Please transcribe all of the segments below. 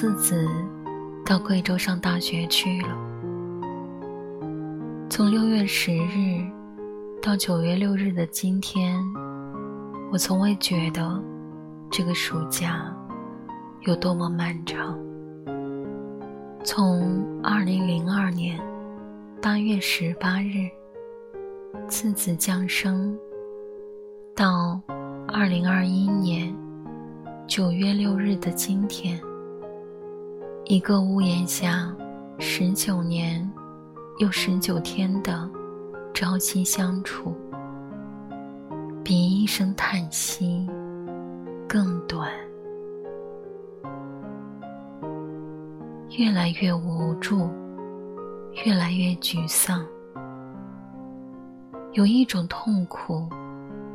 次子到贵州上大学去了。从六月十日到九月六日的今天，我从未觉得这个暑假有多么漫长。从二零零二年八月十八日次子降生，到二零二一年九月六日的今天，一个屋檐下十九年又十九天的朝夕相处，比一声叹息更短。越来越无助，越来越沮丧。有一种痛苦，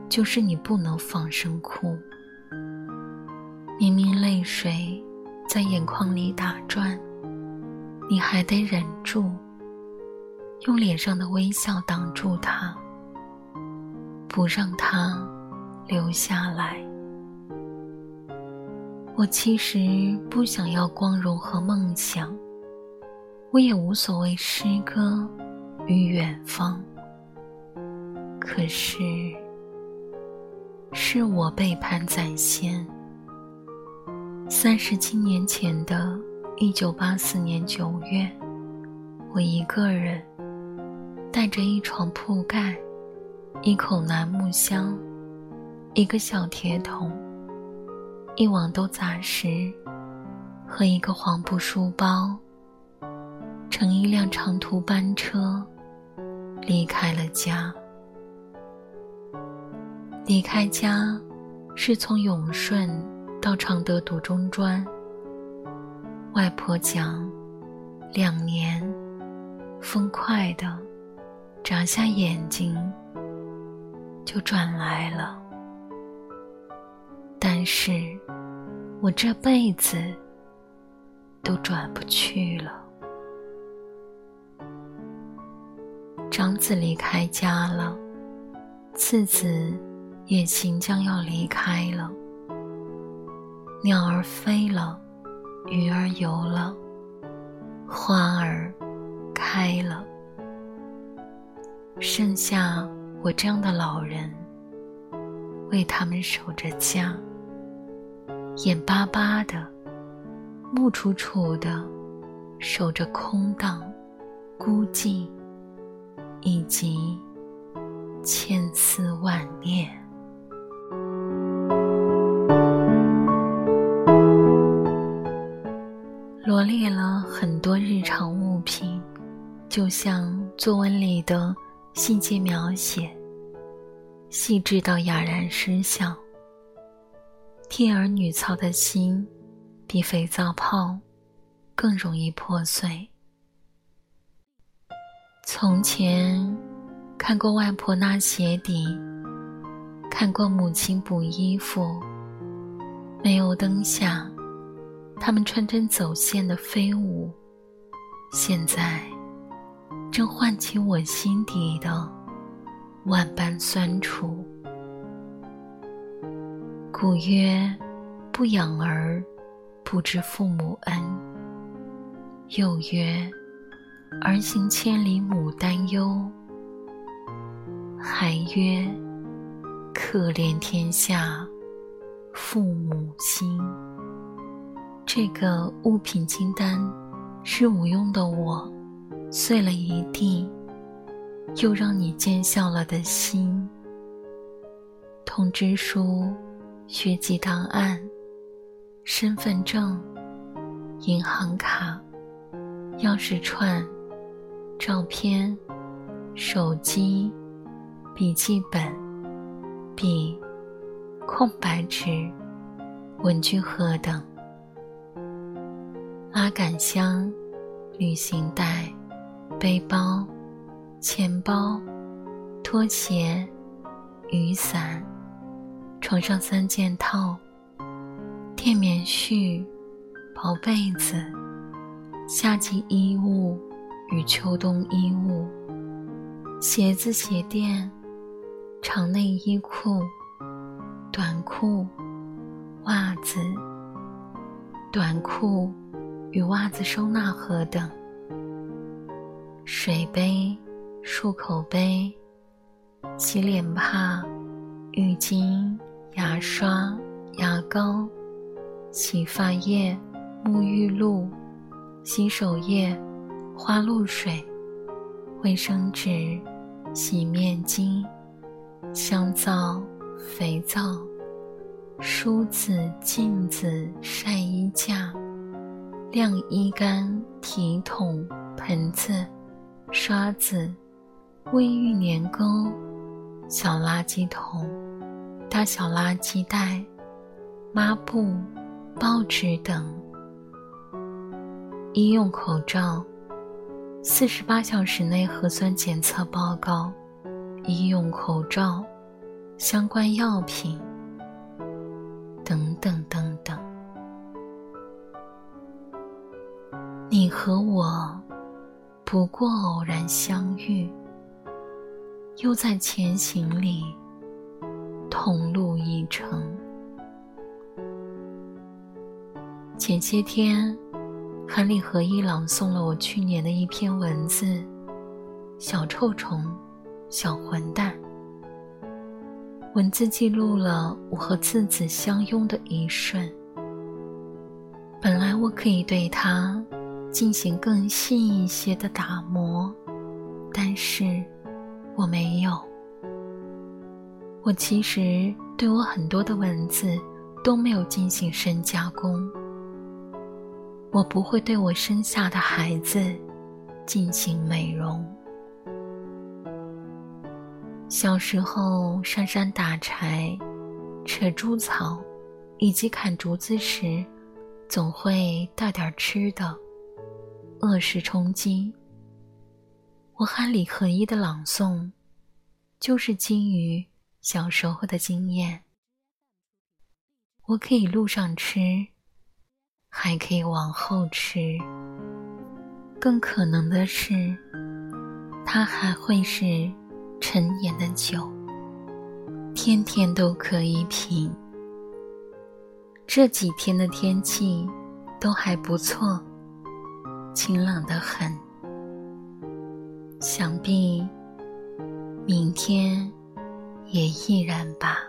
就是你不能放声哭。明明泪水在眼眶里打转，你还得忍住，用脸上的微笑挡住它，不让它流下来。我其实不想要光荣和梦想，我也无所谓诗歌与远方。可是，是我背叛在先。三十七年前的一九八四年九月，我一个人带着一床铺盖、一口楠木箱、一个小铁桶。一网兜杂食和一个黄布书包，乘一辆长途班车离开了家。离开家是从永顺到常德读中专。外婆讲，两年，风快的，眨下眼睛就转来了。但是，我这辈子都转不去了。长子离开家了，次子也行将要离开了。鸟儿飞了，鱼儿游了，花儿开了，剩下我这样的老人，为他们守着家。眼巴巴的，目楚楚的，守着空荡、孤寂，以及千丝万念。罗列了很多日常物品，就像作文里的细节描写，细致到哑然失笑。替儿女操的心，比肥皂泡更容易破碎。从前看过外婆纳鞋底，看过母亲补衣服。煤油灯下，他们穿针走线的飞舞，现在正唤起我心底的万般酸楚。古曰：“不养儿，不知父母恩。”又曰：“儿行千里母担忧。”还曰：“可怜天下父母心。”这个物品清单是无用的，我碎了一地，又让你见笑了的心。通知书。学籍档案、身份证、银行卡、钥匙串、照片、手机、笔记本、笔、空白纸、文具盒等。拉杆箱、旅行袋、背包、钱包、拖鞋、雨伞。床上三件套，垫棉絮、薄被子、夏季衣物与秋冬衣物，鞋子、鞋垫、长内衣裤、短裤、袜子、短裤与袜子收纳盒等，水杯、漱口杯、洗脸帕、浴巾、牙刷、牙膏、洗发液、沐浴露。洗手液、花露水、卫生纸、洗面巾、香皂、肥皂、梳子、镜子、晒衣架、晾衣杆、提桶、盆子、刷子、卫浴年钩、小垃圾桶、大小垃圾袋、抹布、报纸等。医用口罩，四十八小时内核酸检测报告，医用口罩，相关药品，等等等和我不过偶然相遇，又在前行里同路一程。前些天。韩里和一朗诵了我去年的一篇文字，《小臭虫，小混蛋》。文字记录了我和次子相拥的一瞬。本来我可以对他进行更细一些的打磨，但是我没有。我其实对我很多的文字都没有进行深加工。我不会对我生下的孩子进行美容。小时候上山打柴、扯猪草，以及砍竹子时，总会带点吃的，饿时充饥。我喊李合一的朗诵，就是基于小时候的经验。我可以路上吃。还可以往后吃，更可能的是，它还会是陈年的酒，天天都可以品。这几天的天气都还不错，清冷得很，想必明天也依然吧。